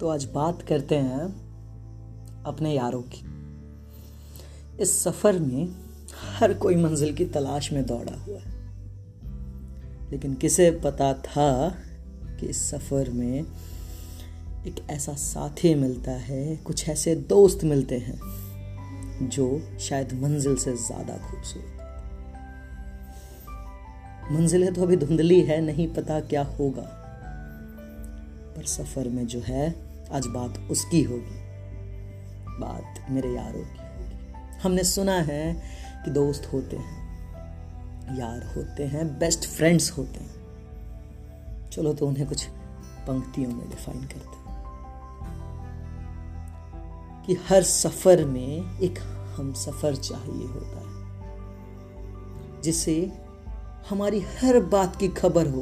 तो आज बात करते हैं अपने यारों की। इस सफ़र में हर कोई मंजिल की तलाश में दौड़ा हुआ है। लेकिन किसे पता था कि इस सफ़र में एक ऐसा साथी मिलता है, कुछ ऐसे दोस्त मिलते हैं, जो शायद मंजिल से ज़्यादा खूबसूरत। मंजिलें तो अभी धुंधली है, नहीं पता क्या होगा। पर सफ़र में जो है, आज बात उसकी होगी। बात मेरे यारों की होगी। हमने सुना है कि दोस्त होते हैं, यार होते हैं बेस्ट फ्रेंड्स होते हैं। चलो तो उन्हें कुछ पंक्तियों में डिफाइन करते हैं। कि हर सफ़र में एक हम सफ़र चाहिए होता है, जिसे हमारी हर बात की खबर हो,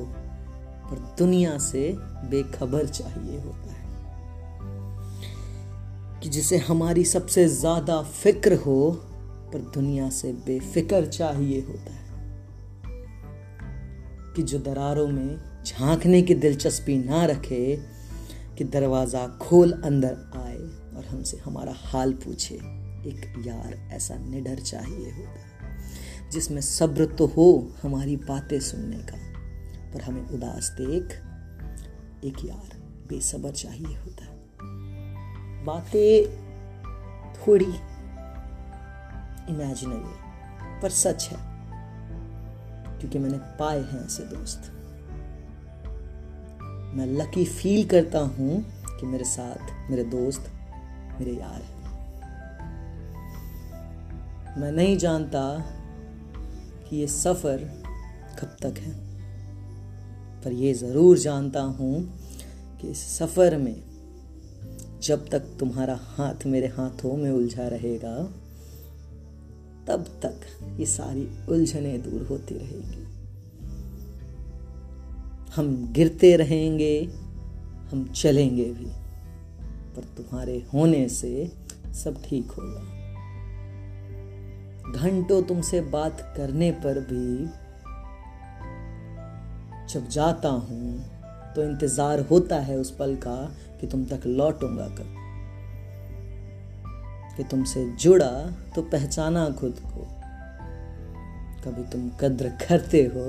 पर दुनिया से बेखबर चाहिए होता है कि जिसे हमारी सबसे ज़्यादा फ़िक्र हो, पर दुनिया से बेफिक्र चाहिए होता है कि जो दरारों में झांकने की दिलचस्पी ना रखे, कि दरवाज़ा खोल अंदर आए और हमसे हमारा हाल पूछे, एक यार ऐसा निडर चाहिए होता है। जिसमें सब्र तो हो हमारी बातें सुनने का। पर हमें उदास देख, एक यार बेसब्र चाहिए होता है। बातें थोड़ी इमेजिनरी पर सच है, क्योंकि मैंने पाए हैं ऐसे दोस्त। मैं लकी फील करता हूँ कि मेरे साथ मेरे दोस्त, मेरे यार हैं। मैं नहीं जानता कि ये सफ़र कब तक है। पर ये ज़रूर जानता हूँ कि इस सफ़र में जब तक तुम्हारा हाथ मेरे हाथों में उलझा रहेगा, तब तक ये सारी उलझने दूर होती रहेगी। हम गिरते रहेंगे, हम चलेंगे भी, पर तुम्हारे होने से सब ठीक होगा। घंटों तुमसे बात करने पर भी जब जाता हूँ तो इंतज़ार होता है उस पल का कि तुम तक लौटूँगा कब। कि तुमसे जुड़ा तो पहचाना खुद को। कभी तुम कद्र करते हो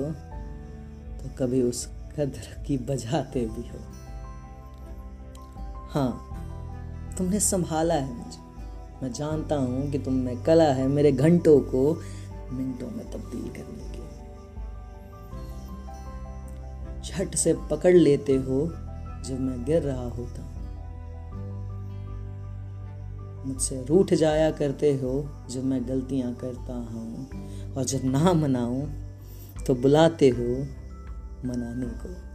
तो कभी उस कद्र की बजाते भी हो। हाँ तुमने संभाला है मुझे। मैं जानता हूँ कि तुम में कला है मेरे घंटों को मिनटों में तब्दील करने की। झट से पकड़ लेते हो जब मैं गिर रहा होता। मुझसे रूठ जाया करते हो जब मैं गलतियाँ करता हूँ। और जब ना मनाऊं तो बुलाते हो मनाने को।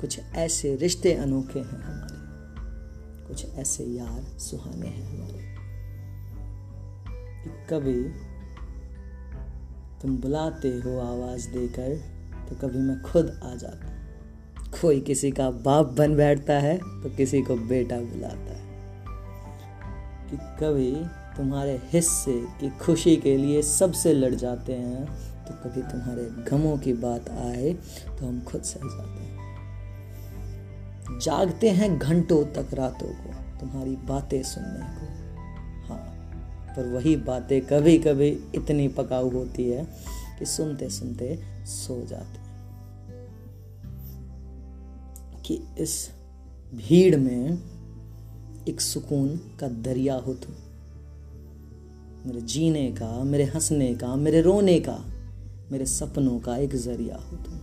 कुछ ऐसे रिश्ते अनोखे हैं। कुछ ऐसे यार सुहाने हैं हमारे। कभी तुम बुलाते हो आवाज़ देकर तो कभी मैं खुद आ जाता कोई किसी का बाप बन बैठता है तो किसी को बेटा बुलाता है। कि कभी तुम्हारे हिस्से की खुशी के लिए सबसे लड़ जाते हैं तो कभी तुम्हारे गमों की बात आए तो हम खुद सह जाते हैं। जागते हैं घंटों तक रातों को, तुम्हारी बातें सुनने को। हाँ पर वही बातें कभी कभी इतनी पकाऊ होती है कि सुनते सुनते सो जाते कि इस भीड़ में एक सुकून का दरिया हो तुम। मेरे जीने का, मेरे हंसने का, मेरे रोने का, मेरे सपनों का एक ज़रिया हो तुम।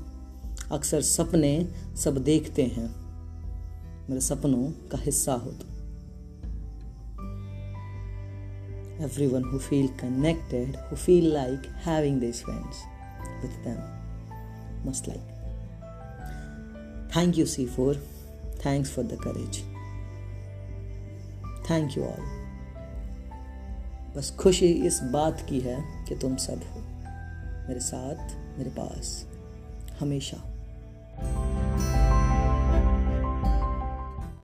अक्सर सपने सब देखते हैं मेरे सपनों का हिस्सा हो तुम everyone feel connected who feel like having this friends with them must like thank you see for thanks for the courage thank you all बस खुशी इस बात की है कि तुम सब हो। मेरे साथ, मेरे पास, हमेशा।